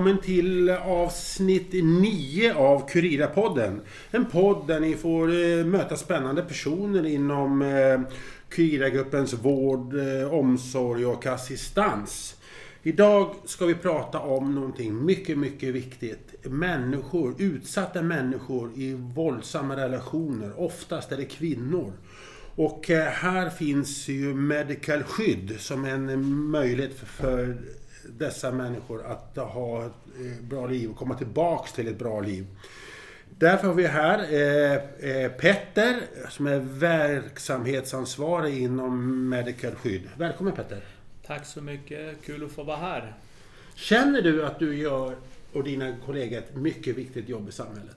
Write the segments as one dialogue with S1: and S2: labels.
S1: Välkommen till avsnitt 9 av Kurira-podden. En podd där ni får eh, möta spännande personer inom eh, Kurira-gruppens vård, eh, omsorg och assistans. Idag ska vi prata om någonting mycket, mycket viktigt. Människor, utsatta människor i våldsamma relationer. Oftast är det kvinnor. Och här finns ju Medical Skydd som en möjlighet för dessa människor att ha ett eh, bra liv och komma tillbaks till ett bra liv. Därför har vi här eh, eh, Petter som är verksamhetsansvarig inom Medical Skydd. Välkommen Petter!
S2: Tack så mycket, kul att få vara här.
S1: Känner du att du gör och dina kollegor ett mycket viktigt jobb i samhället?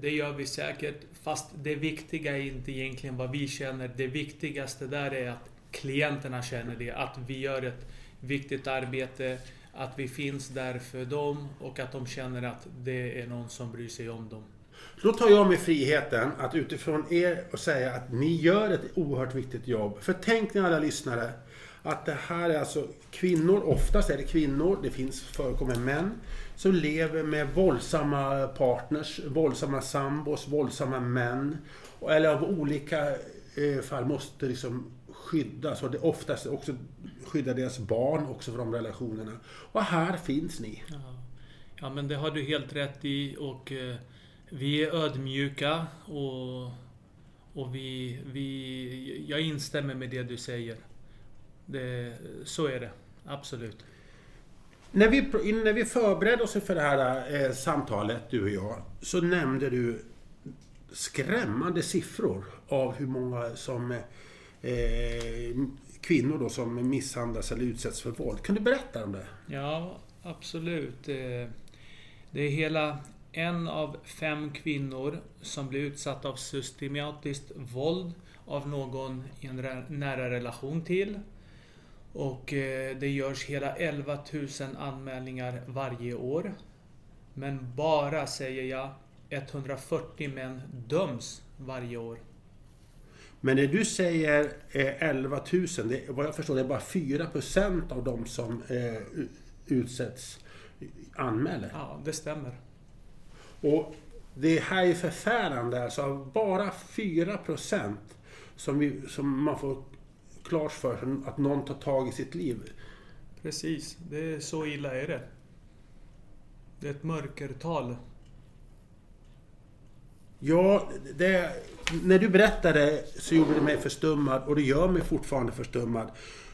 S2: det gör vi säkert, fast det viktiga är inte egentligen vad vi känner. Det viktigaste där är att klienterna känner det, att vi gör ett viktigt arbete, att vi finns där för dem och att de känner att det är någon som bryr sig om dem.
S1: Då tar jag mig friheten att utifrån er och säga att ni gör ett oerhört viktigt jobb. För tänk ni alla lyssnare att det här är alltså kvinnor, oftast är det kvinnor, det finns förekommer män, som lever med våldsamma partners, våldsamma sambos, våldsamma män. Eller av olika eh, fall måste liksom skyddas och det oftast också skydda deras barn också för de relationerna. Och här finns ni.
S2: Ja, ja men det har du helt rätt i och eh, vi är ödmjuka och, och vi, vi... Jag instämmer med det du säger. Det, så är det. Absolut.
S1: När vi, när vi förberedde oss för det här eh, samtalet, du och jag, så nämnde du skrämmande siffror av hur många som eh, kvinnor då som misshandlas eller utsätts för våld. Kan du berätta om det?
S2: Ja, absolut. Eh, det är hela en av fem kvinnor som blir utsatta av systematiskt våld av någon i en nära relation till. Och eh, det görs hela 11 000 anmälningar varje år. Men bara, säger jag, 140 män döms varje år.
S1: Men när du säger 11 000, det, vad jag förstår det är bara 4% av de som eh, utsätts anmäler.
S2: Ja, det stämmer.
S1: Och det här är förfärande alltså. Bara 4 som, vi, som man får klart för sig att någon tar tag i sitt liv.
S2: Precis, det är så illa är det. Det är ett mörkertal.
S1: Ja, det, när du berättade så gjorde det mig förstummad och det gör mig fortfarande förstummad.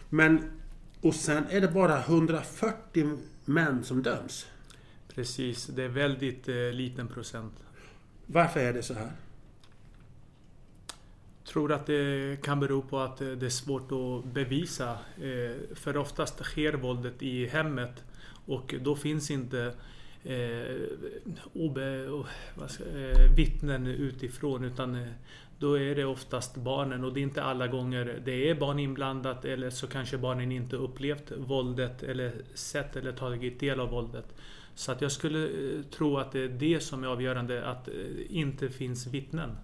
S1: Men, och sen är det bara 140 män som döms.
S2: Precis, det är väldigt eh, liten procent.
S1: Varför är det så här?
S2: Tror att det kan bero på att det är svårt att bevisa. Eh, för oftast sker våldet i hemmet och då finns inte eh, obe, oh, ska, eh, vittnen utifrån utan eh, då är det oftast barnen och det är inte alla gånger det är barn inblandat eller så kanske barnen inte upplevt våldet eller sett eller tagit del av våldet. Så att jag skulle eh, tro att det är det som är avgörande, att det inte finns vittnen.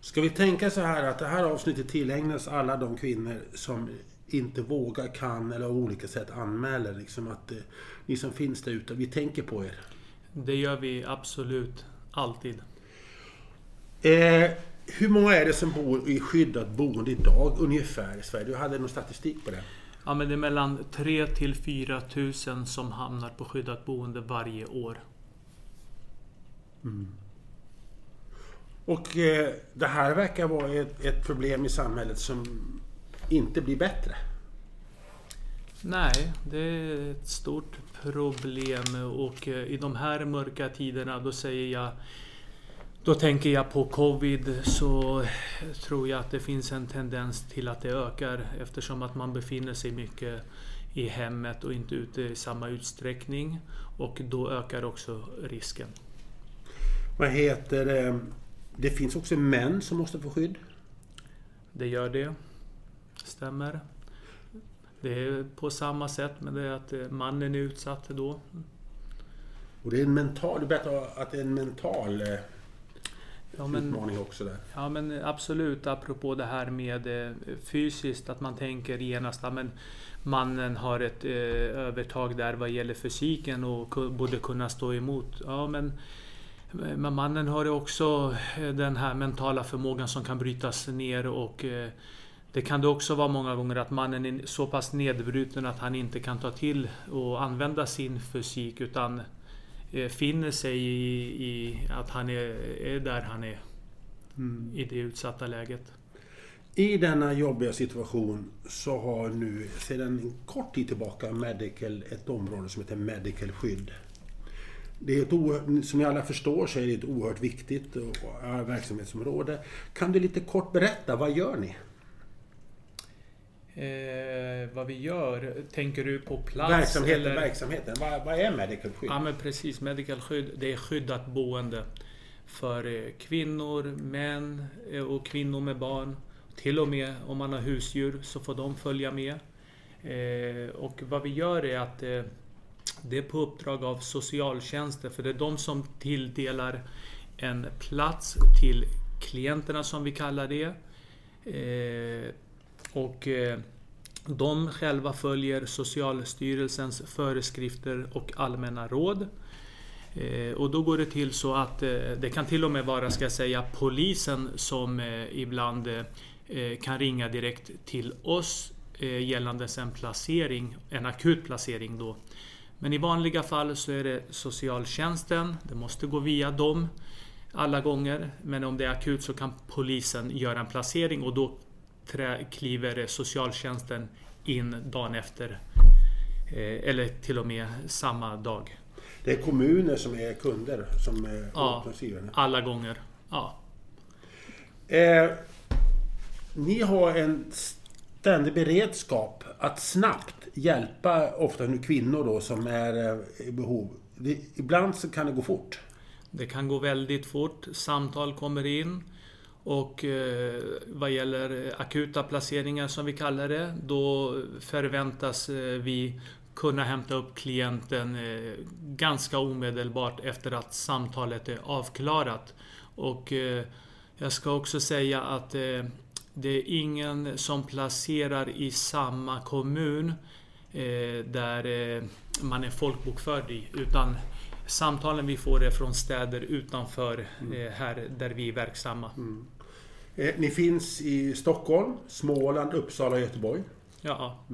S1: Ska vi tänka så här att det här avsnittet tillägnas alla de kvinnor som inte vågar, kan eller av olika sätt anmäler liksom att eh, ni som finns där ute, vi tänker på er.
S2: Det gör vi absolut, alltid.
S1: Eh, hur många är det som bor i skyddat boende idag ungefär i Sverige? Du hade någon statistik på det?
S2: Ja, men det är mellan 3 till 4 tusen som hamnar på skyddat boende varje år.
S1: Mm. Och eh, det här verkar vara ett, ett problem i samhället som inte blir bättre.
S2: Nej, det är ett stort problem och eh, i de här mörka tiderna då säger jag då tänker jag på Covid så tror jag att det finns en tendens till att det ökar eftersom att man befinner sig mycket i hemmet och inte ute i samma utsträckning och då ökar också risken.
S1: Vad heter det? Det finns också män som måste få skydd?
S2: Det gör det. Stämmer. Det är på samma sätt men det är att eh, mannen är utsatt då.
S1: Och det är en mental... Du berättade att det är en mental... Eh,
S2: Ja, men-
S1: utmaning också där.
S2: Ja men absolut, apropå det här med eh, fysiskt, att man tänker genast att mannen har ett övertag där vad gäller fysiken och borde kunna stå emot. Ja men, men mannen har ju också den här mentala förmågan som kan brytas ner och det kan det också vara många gånger att mannen är så pass nedbruten att han inte kan ta till och använda sin fysik utan eh, finner sig i, i att han är, är där han är i det utsatta läget.
S1: I denna jobbiga situation så har nu sedan en kort tid tillbaka Medical ett område som heter Medical skydd. Det är ett oerhört, som ni alla förstår så är det ett oerhört viktigt verksamhetsområde. Kan du lite kort berätta, vad gör ni?
S2: Eh, vad vi gör, tänker du på plats?
S1: verksamheten,
S2: eller?
S1: verksamheten. Vad, vad är Medical skydd?
S2: Ja men precis, medical skydd, det är skyddat boende. För eh, kvinnor, män eh, och kvinnor med barn. Till och med om man har husdjur så får de följa med. Eh, och vad vi gör är att eh, det är på uppdrag av socialtjänsten, för det är de som tilldelar en plats till klienterna som vi kallar det. Eh, och eh, de själva följer Socialstyrelsens föreskrifter och allmänna råd. Eh, och då går det till så att eh, det kan till och med vara, ska jag säga, polisen som ibland kan ringa direkt till oss gällande en placering, en akut placering då. Men i vanliga fall så är det socialtjänsten, det måste gå via dem alla gånger. Men om det är akut så kan polisen göra en placering och då kliver socialtjänsten in dagen efter. Eh, Eller till och med samma dag.
S1: Det är kommuner som är kunder som är
S2: Ja.
S1: uppdragsgivarna.
S2: Alla gånger. Ja.
S1: Eh, ni har en ständig beredskap att snabbt hjälpa ofta nu kvinnor då som är eh, i behov. Det, ibland så kan det gå fort.
S2: Det kan gå väldigt fort. Samtal kommer in. Och eh, vad gäller akuta placeringar som vi kallar det, då förväntas eh, vi kunna hämta upp klienten eh, ganska omedelbart efter att samtalet är avklarat. Och jag ska också säga att det är ingen som placerar i samma kommun där man är folkbokförd i. Utan samtalen vi får är från städer utanför eh, här där vi är verksamma.
S1: Eh, ni finns i Stockholm, Småland, Uppsala och Göteborg.
S2: Ja,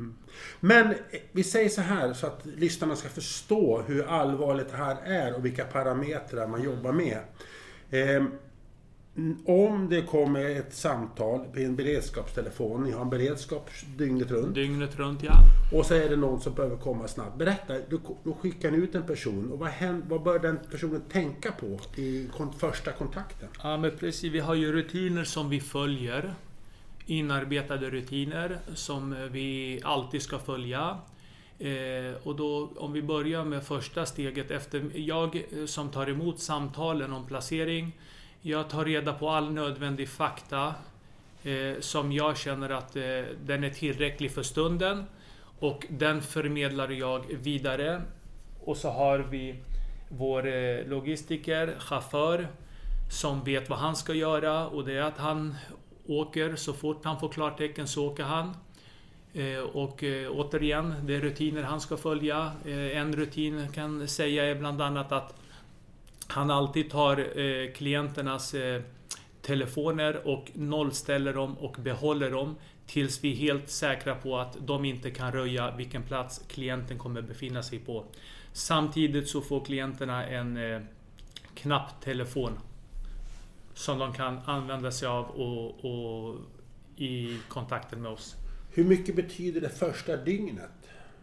S1: Men eh, vi säger så här så att lyssnarna ska förstå hur allvarligt det här är och vilka parametrar man jobbar med. Eh, om det kommer ett samtal på en beredskapstelefon, ni har en beredskap dygnet runt.
S2: dygnet runt ja.
S1: Och så är det någon som behöver komma snabbt. Berätta, då, då skickar ni ut en person och vad, händer, vad bör den personen tänka på i första kontakten?
S2: Ja men precis, vi har ju rutiner som vi följer. Inarbetade rutiner som vi alltid ska följa. Eh, och då om vi börjar med första steget efter jag eh, som tar emot samtalen om placering. Jag tar reda på all nödvändig fakta eh, som jag känner att eh, den är tillräcklig för stunden. Och den förmedlar jag vidare. Och så har vi vår eh, logistiker, chaufför, som vet vad han ska göra och det är att han åker så fort han får klartecken så åker han. Eh, Och eh, återigen, det är rutiner han ska följa. Eh, En rutin kan säga är bland annat att han alltid tar eh, klienternas eh, telefoner och nollställer dem och behåller dem tills vi är helt säkra på att de inte kan röja vilken plats klienten kommer befinna sig på. Samtidigt så får klienterna en eh, knapptelefon som de kan använda sig av och, och i kontakten med oss.
S1: Hur mycket betyder det första dygnet?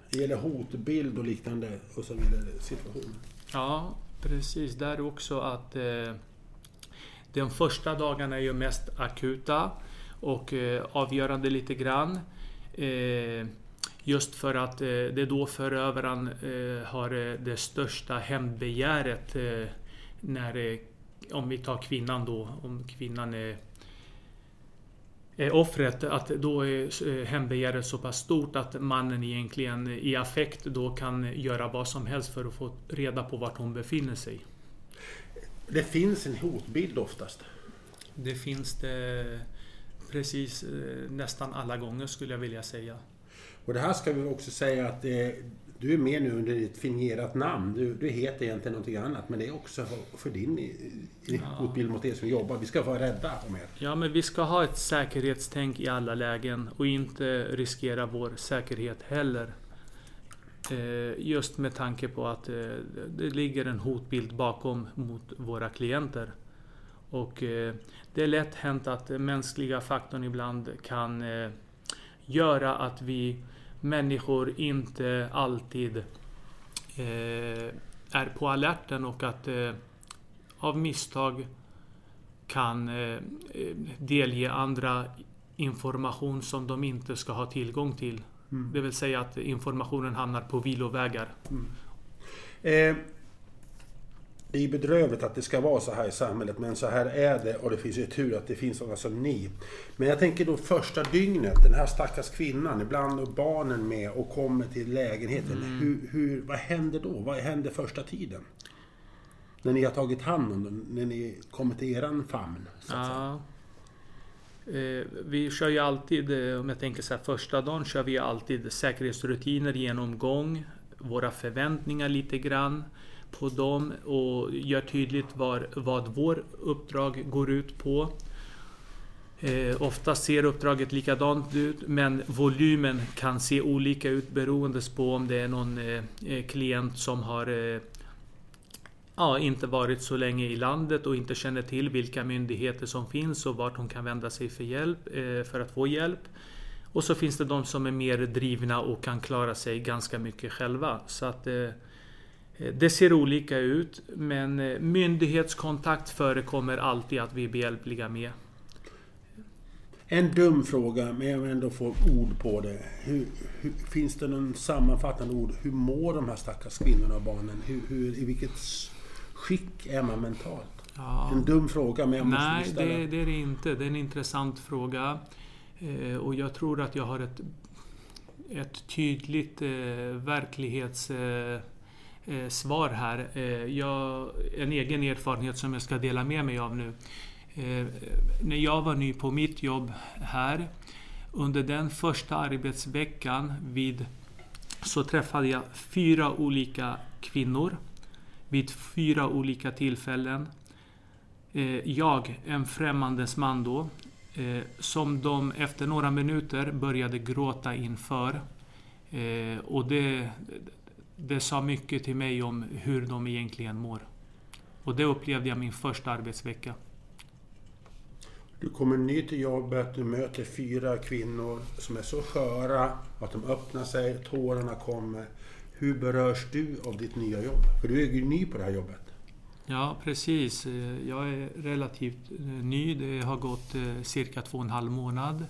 S1: Det gäller hotbild och liknande och så vidare situationer.
S2: Ja, precis. Där också att eh, de första dagarna är ju mest akuta och eh, avgörande lite grann. Eh, just för att eh, det är då förövaren eh, har eh, det största hämndbegäret. Eh, när, eh, om vi tar kvinnan då, om kvinnan är offret, att då är eh, hämndbegäret så pass stort att mannen egentligen i affekt då kan göra vad som helst för att få reda på vart hon befinner sig.
S1: Det finns en hotbild oftast.
S2: Det finns det precis eh, nästan alla gånger skulle jag vilja säga.
S1: Och det här ska vi också säga att det, du är med nu under ett fingerat namn. Du, du heter egentligen någonting annat, men det är också för, din ja. hotbild mot er som jobbar. Vi ska vara rädda om er.
S2: Ja, men vi ska ha ett säkerhetstänk i alla lägen och inte riskera vår säkerhet heller. Eh, just med tanke på att eh, det ligger en hotbild bakom mot våra klienter. Och eh, det är lätt hänt att mänskliga faktorn ibland kan göra att vi människor inte alltid är på alerten och att av misstag kan delge andra information som de inte ska ha tillgång till. Mm. Det vill säga att informationen hamnar på vilovägar. Mm.
S1: Det är bedrövligt att det ska vara så här i samhället, men så här är det och det finns ju tur att det finns sådana som ni. Men jag tänker då första dygnet, den här stackars kvinnan, ibland är barnen med och kommer till lägenheten. Mm. Hur, hur, vad händer då? Vad händer första tiden? När ni har tagit hand om dem, när ni kommer till eran famn? Så att ja. säga.
S2: Eh, vi kör ju alltid, eh, om jag tänker så här, första dagen kör vi alltid säkerhetsrutiner genomgång, våra förväntningar lite grann på dem och gör tydligt var, vad vår uppdrag går ut på. Eh, ofta ser uppdraget likadant ut men volymen kan se olika ut beroende på om det är någon eh, eh klient som har eh, ja, inte varit så länge i landet och inte känner till vilka myndigheter som finns och vart de kan vända sig för hjälp, eh, för att få hjälp. Och så finns det de som är mer drivna och kan klara sig ganska mycket själva. Så att eh, det ser olika ut men eh, myndighetskontakt förekommer alltid att vi är behjälpliga med.
S1: En dum fråga, men jag vill ändå få ord på det. Hur, hur, finns det någon sammanfattande ord? Hur mår de här stackars kvinnorna och barnen? Hur, hur, I vilket skick är man mentalt? Ja. En dum fråga, men jag måste
S2: Nej, ställa. Nej, det, det är det inte. Det är en intressant fråga. Eh, och jag tror att jag har ett, ett tydligt eh, verklighetssvar eh, Eh, svar här. Eh, jag, en egen erfarenhet som jag ska dela med mig av nu. Eh, när jag var ny på mitt jobb här, under den första arbetsveckan vid, så träffade jag fyra olika kvinnor vid fyra olika tillfällen. Eh, jag, en främmandes man då, eh, som de efter några minuter började gråta inför. Eh, och det, det sa mycket till mig om hur de egentligen mår. Och det upplevde jag min första arbetsvecka.
S1: Du kommer ny till jobbet, du möter fyra kvinnor som är så sköra att de öppnar sig, tårarna kommer. Hur berörs du av ditt nya jobb? För du är ju ny på det här jobbet.
S2: Ja, precis. Jag är relativt eh, ny. Det har gått eh, cirka två och en halv månad.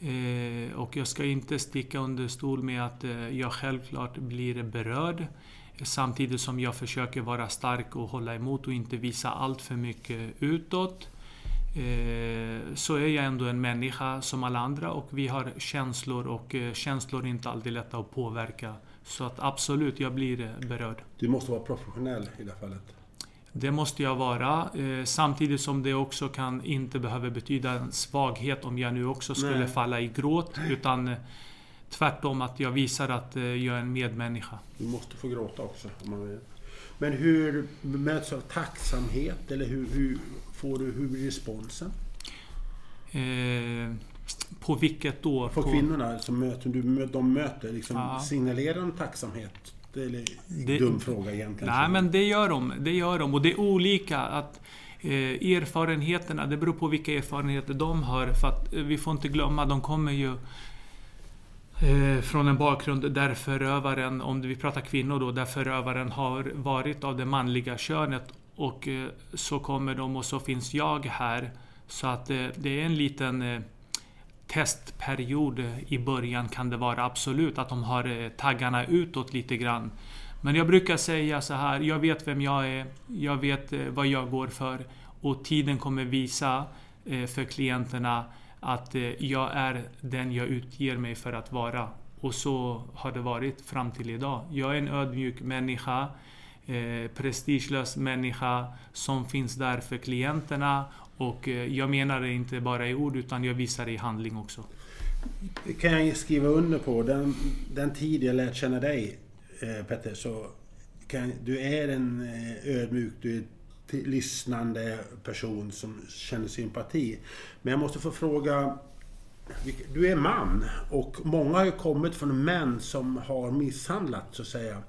S2: Eh, och jag ska inte sticka under stol med att eh, jag självklart blir berörd. Eh, samtidigt som jag försöker vara stark och hålla emot och inte visa allt för mycket utåt. Eh, så är jag ändå en människa som alla andra och vi har känslor och känslor är inte alltid lätta att påverka. Så att absolut, jag blir berörd.
S1: Du måste vara professionell i det här fallet?
S2: Det måste jag vara. Eh, samtidigt som det också kan inte behöva betyda en svaghet om jag nu också skulle Nej. falla i gråt. Utan eh, tvärtom att jag visar att jag är en medmänniska.
S1: Du måste få gråta också. Om man vill. Men hur möts av tacksamhet? Eller hur, hur, får du, hur blir responsen?
S2: Eh, på vilket då?
S1: På, på kvinnorna som möter, du, de möter, liksom, ja. signalerar de tacksamhet? Det är en dum fråga egentligen.
S2: Nej, men det gör de. Det gör de. Och det är olika. att eh, Erfarenheterna, det beror på vilka erfarenheter de har. För att eh, vi får inte glömma, de kommer ju eh, från en bakgrund där förövaren, om vi pratar kvinnor då, där förövaren har varit av det manliga könet. Och eh, så kommer de och så finns jag här. Så att eh, det är en liten testperiod i början kan det vara absolut att de har eh, taggarna utåt lite grann. Men jag brukar säga så här, jag vet vem jag är, jag vet eh, vad jag går för och tiden kommer visa eh, för klienterna att jag är den jag utger mig för att vara. Och så har det varit fram till idag. Jag är en ödmjuk människa, prestigelös människa som finns där för klienterna och eh, jag menar det inte bara i ord utan jag visar det i handling också.
S1: Det kan jag skriva under på. Den, den tid jag lärt känna dig eh, Petter, så kan, du är en eh, ödmjuk, du är en lyssnande person som känner sympati. Men jag måste få fråga, du är man och många har ju kommit från män som har misshandlat så att säga.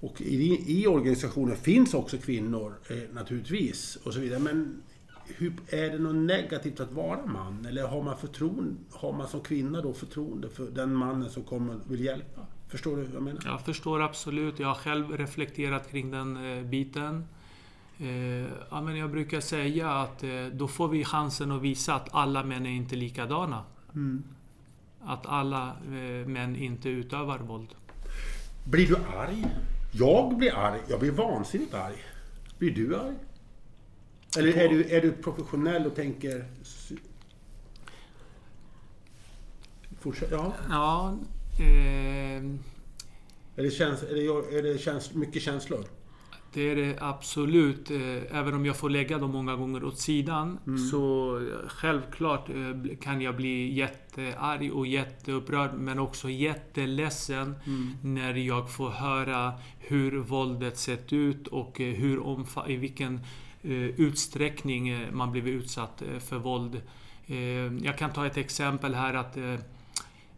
S1: Och i, i organisationen finns också kvinnor eh, naturligtvis och så vidare. Men hur, är det något negativt att vara man? Eller har man, förtroende, har man som kvinna då förtroende för den mannen som kommer och vill hjälpa? Förstår du vad jag menar?
S2: Jag förstår absolut. Jag har själv reflekterat kring den eh, biten. Eh, ja, men jag brukar säga att eh, då får vi chansen att visa att alla män är inte likadana. Mm. Att alla män inte utövar våld.
S1: Blir du arg? Jag blir arg. Jag blir vansinnigt arg. Blir du arg? Eller är du, är du professionell och tänker... Fortsätt. Ja.
S2: ja eh...
S1: är, det käns, är, det, är det käns, mycket känslor?
S2: Det är det absolut. Eh, även om jag får lägga dem många gånger åt sidan. Mm. Så självklart eh, kan jag bli jättearg och jätteupprörd. Men också jätteledsen mm. när jag får höra hur våldet sett ut och eh, hur i vilken utsträckning man blivit utsatt för våld. Jag kan ta ett exempel här att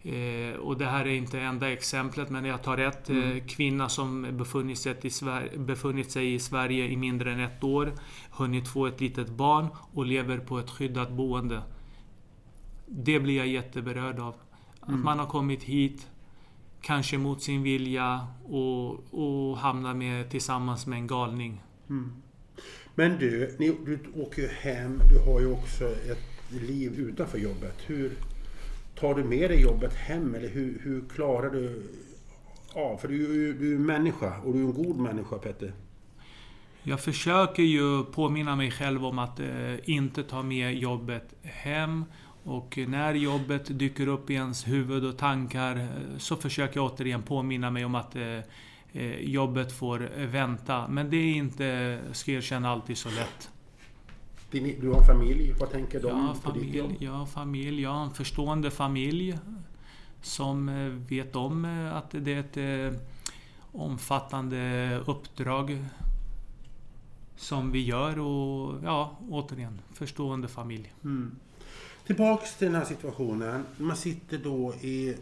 S2: Eh, och det här är inte enda exemplet, men jag tar ett. Eh, mm. kvinna som befunnit sig, i Sverige, befunnit sig i Sverige i mindre än ett år, hunnit få ett litet barn och lever på ett skyddat boende. Det blir jag jätteberörd av. Att mm. man har kommit hit, kanske mot sin vilja, och, och hamnar med, tillsammans med en galning. Mm.
S1: Men du, ni, du åker ju hem, du har ju också ett liv utanför jobbet. Hur, tar du med dig jobbet hem eller hur, hur klarar du av? För du, du är människa och du är en god människa Petter.
S2: Jag försöker ju påminna mig själv om att eh, inte ta med jobbet hem. Och när jobbet dyker upp i ens huvud och tankar eh, så försöker jag återigen påminna mig om att eh, eh, jobbet får vänta. Men det är inte, ska jag erkänna, alltid så lätt.
S1: Din, du har familj, vad tänker de
S2: ja, på familj, ditt jobb? Har familj, jag har en förstående familj som eh, vet om eh, att det är ett eh, omfattande uppdrag som vi gör och ja, återigen, förstående familj. Mm.
S1: Tillbaks till den här situationen. Man sitter då i,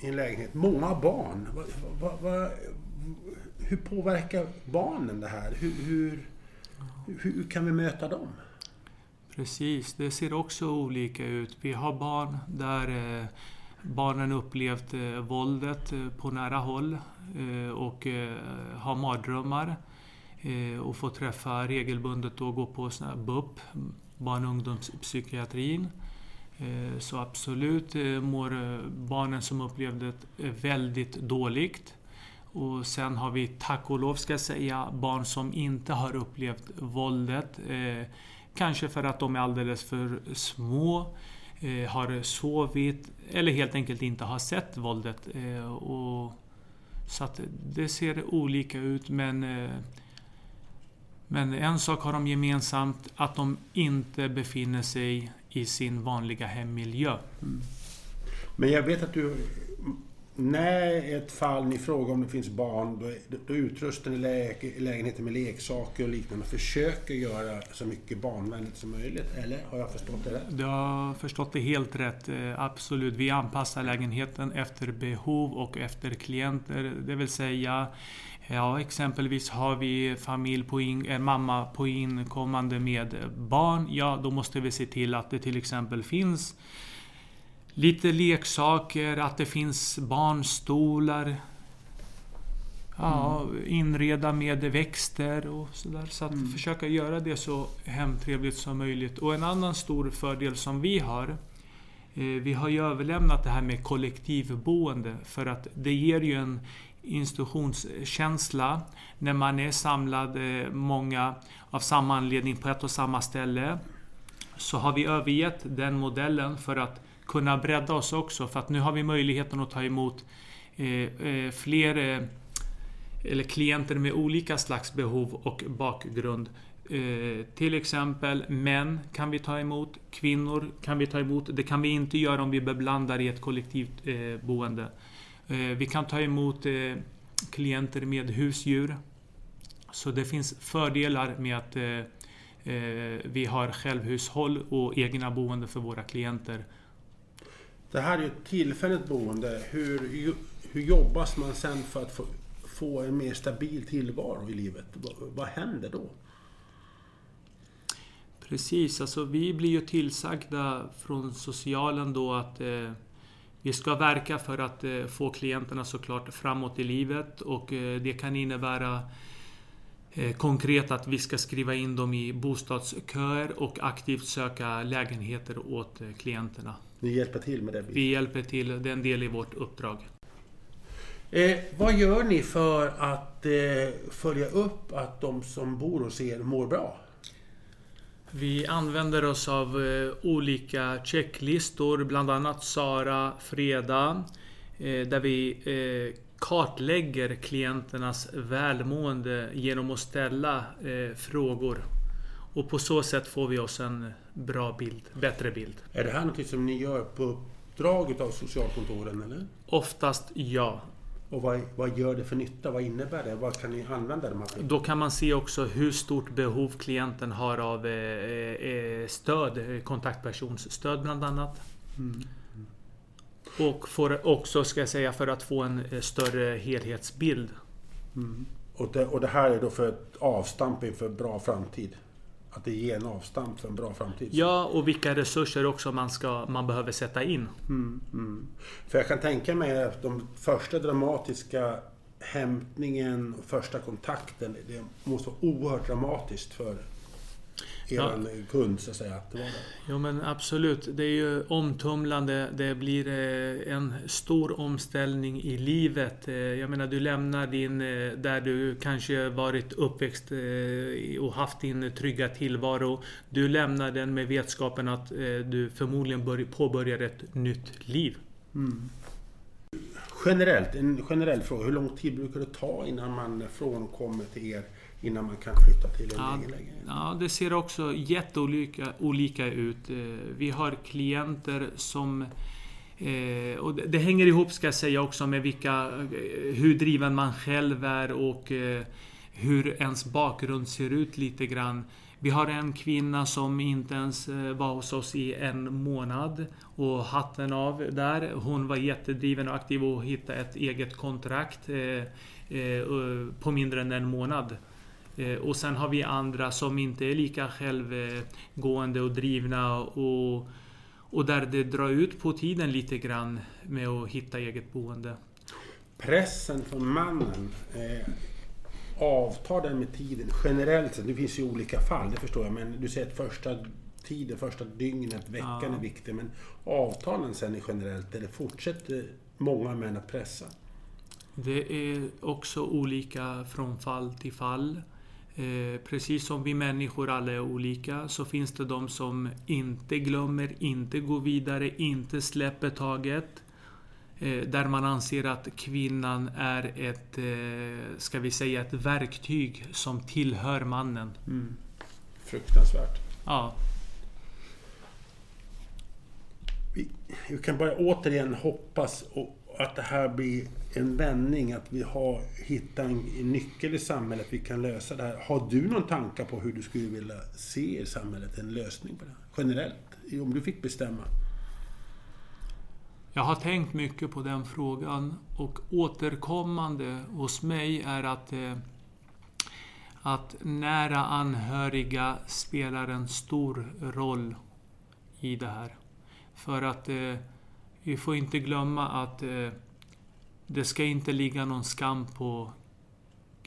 S1: i en lägenhet. Många barn. Va, va, va, hur påverkar barnen det här? Hur, hur, hur kan vi möta dem?
S2: Precis, det ser också olika ut. Vi har barn där eh, barnen upplevt eh, våldet eh, på nära håll eh, och eh, har mardrömmar eh, och får träffa regelbundet och gå på såna BUP, barn och ungdomspsykiatrin. Så absolut mår barnen som upplevde det väldigt dåligt. Och sen har vi tack och lov ska jag säga barn som inte har upplevt våldet Kanske för att de är alldeles för små, eh, har sovit eller helt enkelt inte har sett våldet. Eh, och, så att det ser olika ut men eh, men en sak har de gemensamt, att de inte befinner sig i sin vanliga hemmiljö. Mm.
S1: Men jag vet att du när ett fall ni frågar om det finns barn, då, då utrustar ni lä lägenheten med leksaker och liknande och försöker göra så mycket barnvänligt som möjligt. Eller har jag förstått det rätt?
S2: Du har förstått det helt rätt. Eh, absolut. Vi anpassar lägenheten efter behov och efter klienter. Det vill säga Ja, exempelvis har vi familj på in, en mamma på inkommande med barn. Ja, då måste vi se till att det till exempel finns lite leksaker, att det finns barnstolar. Ja, mm. inreda med växter och sådär. Så att mm. försöka göra det så hemtrevligt som möjligt. Och en annan stor fördel som vi har eh, vi har ju överlämnat det här med kollektivboende för att det ger ju en institutionskänsla när man är samlad eh, många av samma anledning på ett och samma ställe. Så har vi övergett den modellen för att kunna bredda oss också. För att nu har vi möjligheten att ta emot eh, eh, fler eh, eller klienter med olika slags behov och bakgrund Eh, till exempel män kan vi ta emot, kvinnor kan vi ta emot. Det kan vi inte göra om vi beblandar i ett kollektivt eh, boende. Eh, vi kan ta emot klienter med husdjur. Så det finns fördelar med att vi har självhushåll och egna boende för våra klienter.
S1: Det här är ju ett tillfälligt boende. Hur, hur jobbas man sen för att få, få en mer stabil tillvaro i livet? Vad, vad händer då?
S2: Precis, alltså vi blir ju tillsagda från socialen då att eh, vi ska verka för att eh, få klienterna såklart framåt i livet och eh, det kan innebära eh, konkret att vi ska skriva in dem i bostadsköer och aktivt söka lägenheter åt eh, klienterna.
S1: Ni hjälper till med det?
S2: Vi hjälper till, det är en del i vårt uppdrag.
S1: Eh, vad gör ni för att eh, följa upp att de som bor hos er mår bra?
S2: Vi använder oss av eh, olika checklistor, bland annat Sara, Freda, eh, där vi eh, kartlägger klienternas välmående genom att ställa eh, frågor. Och på så sätt får vi oss en bra bild, bättre bild.
S1: Är det här något som ni gör på uppdrag av socialkontoren eller?
S2: Oftast ja.
S1: Och vad, vad gör det för nytta? Vad innebär det? Vad kan ni använda det materialet
S2: Då kan man se också hur stort behov klienten har av eh, eh, stöd, eh, kontaktpersonsstöd bland annat.
S1: Mm.
S2: Och får också, ska jag säga, för att få en större helhetsbild.
S1: Mm. Och, det, och det här är då för ett avstamp inför bra framtid? Att det ger en avstamp för en bra framtid?
S2: Ja, och vilka resurser också man, ska, man behöver sätta in.
S1: Mm, mm. För jag kan tänka mig att de första dramatiska hämtningen och första kontakten, det måste vara oerhört dramatiskt för er ja. kund så att säga. Det det.
S2: Jo men absolut. Det är ju omtumlande. Det blir eh, en stor omställning i livet. Eh, jag menar du lämnar din, eh, där du kanske varit uppväxt och haft din trygga tillvaro. Du lämnar den med vetskapen att du förmodligen påbörjar ett nytt liv.
S1: Mm. Generellt, en generell fråga. Hur lång tid brukar det ta innan man frånkommer till er innan man kan flytta till en
S2: ja,
S1: egen lägenhet?
S2: Ja, det ser också jätteolika olika ut. Eh, vi har klienter som eh, och det hänger ihop ska jag säga också med vilka, eh, hur driven man själv är och hur ens bakgrund ser ut lite grann. Vi har en kvinna som inte ens var hos oss i en månad och hatten av där. Hon var jättedriven och aktiv och hittade ett eget kontrakt på mindre än en månad. Eh, och sen har vi andra som inte är lika självgående och drivna och, och där det drar ut på tiden lite grann med att hitta eget boende.
S1: Pressen från mannen, eh, avtar den med tiden generellt sett? Det finns ju olika fall, det förstår jag, men du säger att första tiden, första dygnet, veckan ja. är viktig, men avtalen sen är generellt, eller fortsätter många män att pressa?
S2: Det är också olika från fall till fall. Eh, precis som vi människor alla är olika så finns det de som inte glömmer, inte går vidare, inte släpper taget. Eh, där man anser att kvinnan är ett, eh, ska vi säga, ett verktyg som tillhör mannen.
S1: Mm. Fruktansvärt.
S2: Ja.
S1: Vi, vi kan bara återigen hoppas och att det här blir en vändning, att vi har hittat en, nyckel i samhället, vi kan lösa det här. Har du någon tanke på hur du skulle vilja se i samhället en lösning på det här? Generellt, om du fick bestämma?
S2: Jag har tänkt mycket på den frågan och återkommande hos mig är att, eh, att nära anhöriga spelar en stor roll i det här. För att eh, vi får inte glömma att eh, det ska inte ligga någon skam på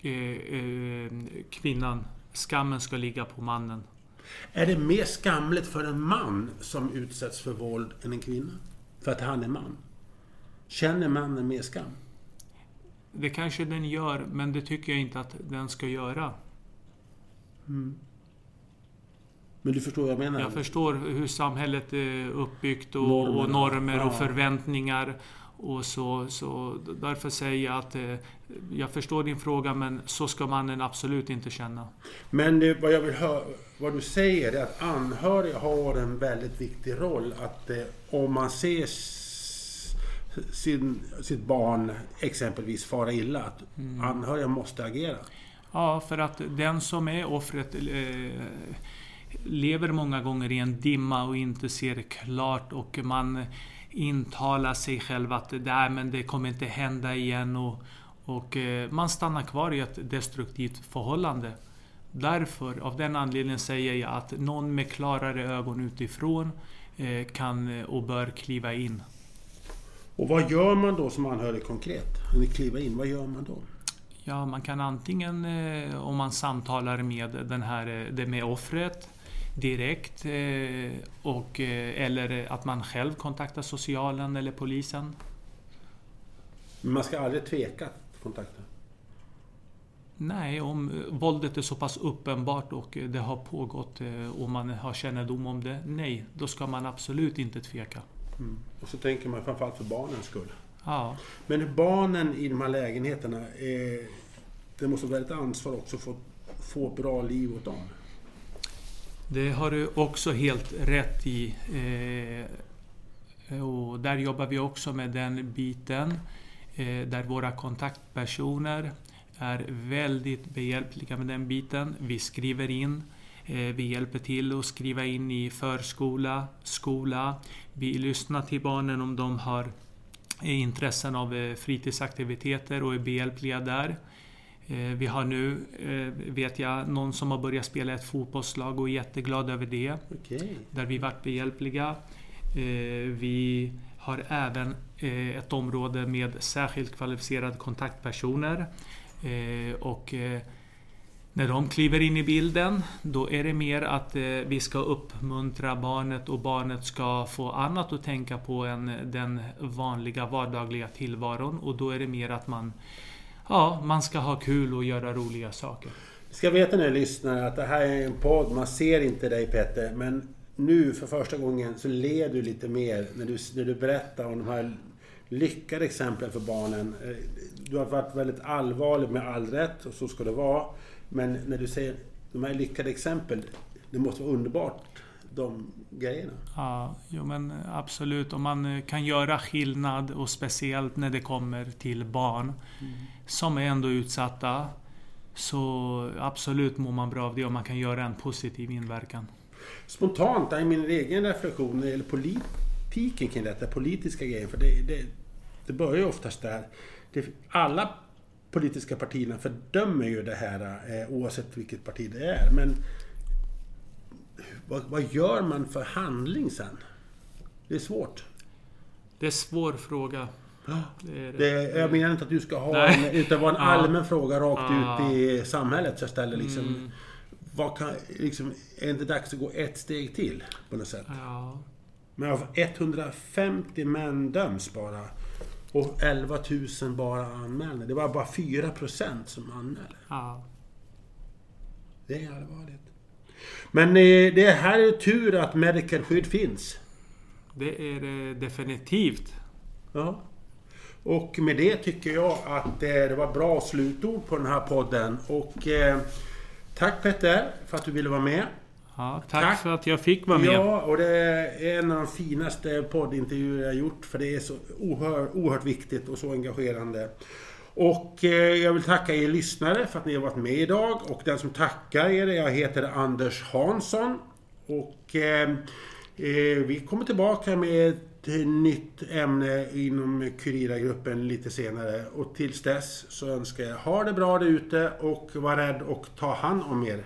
S2: eh, eh, kvinnan. Skammen ska ligga på mannen.
S1: Är det mer skamligt för en man som utsätts för våld än en kvinna? För att han är man? Känner mannen mer skam?
S2: Det kanske den gör, men det tycker jag inte att den ska göra.
S1: Mm. Men du förstår vad jag menar?
S2: Jag förstår hur samhället är uppbyggt och normer och, normer och förväntningar. Och så, så därför säger jag att eh, jag förstår din fråga men så ska mannen absolut inte känna.
S1: Men det, vad jag vill höra, vad du säger är att anhöriga har en väldigt viktig roll. Att eh, om man ser sin, sitt barn exempelvis fara illa, att
S2: Mm.
S1: anhöriga måste agera.
S2: Ja, för att den som är offret eh, lever många gånger i en dimma och inte ser klart och man intalar sig själv att där, men det kommer inte hända igen och, och eh, man stannar kvar i ett destruktivt förhållande. Därför, av den anledningen säger jag att någon med klarare ögon utifrån eh, kan eh, och bör kliva in.
S1: Och vad gör man då som anhörig konkret? Kliver in, vad gör man då?
S2: Ja, man kan antingen om man samtalar med den här, det med offret direkt eh, och, eh, eller att man själv kontaktar socialen eller polisen.
S1: Man ska aldrig tveka att kontakta.
S2: Nej, om eh, våldet är så pass uppenbart och det har pågått och man har kännedom om det. Nej, då ska man absolut inte tveka.
S1: Mm. Och så tänker man framförallt för barnens skull.
S2: Ja,
S1: Men barnen i de här lägenheterna, eh, det måste vara ett ansvar också för att få ett bra liv åt dem.
S2: Det har du också helt rätt i. Eh, och där jobbar vi också med den biten. Eh, där våra kontaktpersoner är väldigt behjälpliga med den biten. Vi skriver in. Eh, vi hjälper till att skriva in i förskola, skola. Vi lyssnar till barnen om de har eh, intressen av eh, fritidsaktiviteter och är behjälpliga där. Eh, Vi har nu, eh, vet jag, någon som har börjat spela ett fotbollslag och är jätteglad över det.
S1: Okej.
S2: Där vi varit behjälpliga. Eh, Vi har även ett område med särskilt kvalificerade kontaktpersoner. Och när de kliver in i bilden, då är det mer att vi ska uppmuntra barnet och barnet ska få annat att tänka på än den vanliga vardagliga tillvaron. Och då är det mer att man Ja, man ska ha kul och göra roliga saker.
S1: Ni ska veta när ni lyssnar att det här är en podd, man ser inte dig Petter, men nu för första gången så ler du lite mer när du, när du berättar om de här lyckade exemplen för barnen. Eh, du har varit väldigt allvarlig med all rätt och så ska det vara. Men när du säger de här lyckade exemplen, det måste vara underbart, de grejerna.
S2: Ja, jo men absolut. Om man eh, kan göra skillnad och speciellt när det kommer till barn som är ändå utsatta. Så absolut mår man bra av det om man kan göra en positiv inverkan.
S1: Spontant, i min egen reflektion när det gäller politiken kring detta, politiska grejer, för det, det, det börjar ju oftast där. Det, alla politiska partierna fördömer ju det här eh, oavsett vilket parti det är. Men vad, vad gör man för handling sen? Det är svårt.
S2: Det är en svår fråga. Det är,
S1: Det, jag menar inte att du ska ha
S2: Nej.
S1: en, utan vara en
S2: Ja.
S1: allmän fråga rakt
S2: Ja.
S1: ut i samhället. Så jag ställer liksom,
S2: Mm.
S1: vad kan, liksom, är det inte dags att gå ett steg till på något sätt?
S2: Ja,
S1: Men av 150 män döms bara. Och 11 000 bara anmäler. Det var bara 4% som anmäler.
S2: ja.
S1: Det är allvarligt. Men eh, det här är tur att medical skydd finns.
S2: Det är det definitivt.
S1: Ja. Och med det tycker jag att eh, det var bra slutord på den här podden. Och eh, tack Petter för att du ville vara med.
S2: Ja, tack,
S1: Tack.
S2: för att jag fick vara med.
S1: Ja, och det är en av de finaste poddintervjuer jag gjort. För det är så oerhört, oerhört viktigt och så engagerande. Och eh, jag vill tacka er lyssnare för att ni har varit med idag. Och den som tackar er, jag heter Anders Hansson. Och ehm, eh, vi kommer tillbaka med ett nytt ämne inom Kurira-gruppen lite senare. Och tills dess så önskar jag ha det bra där ute och var rädd och ta hand om er.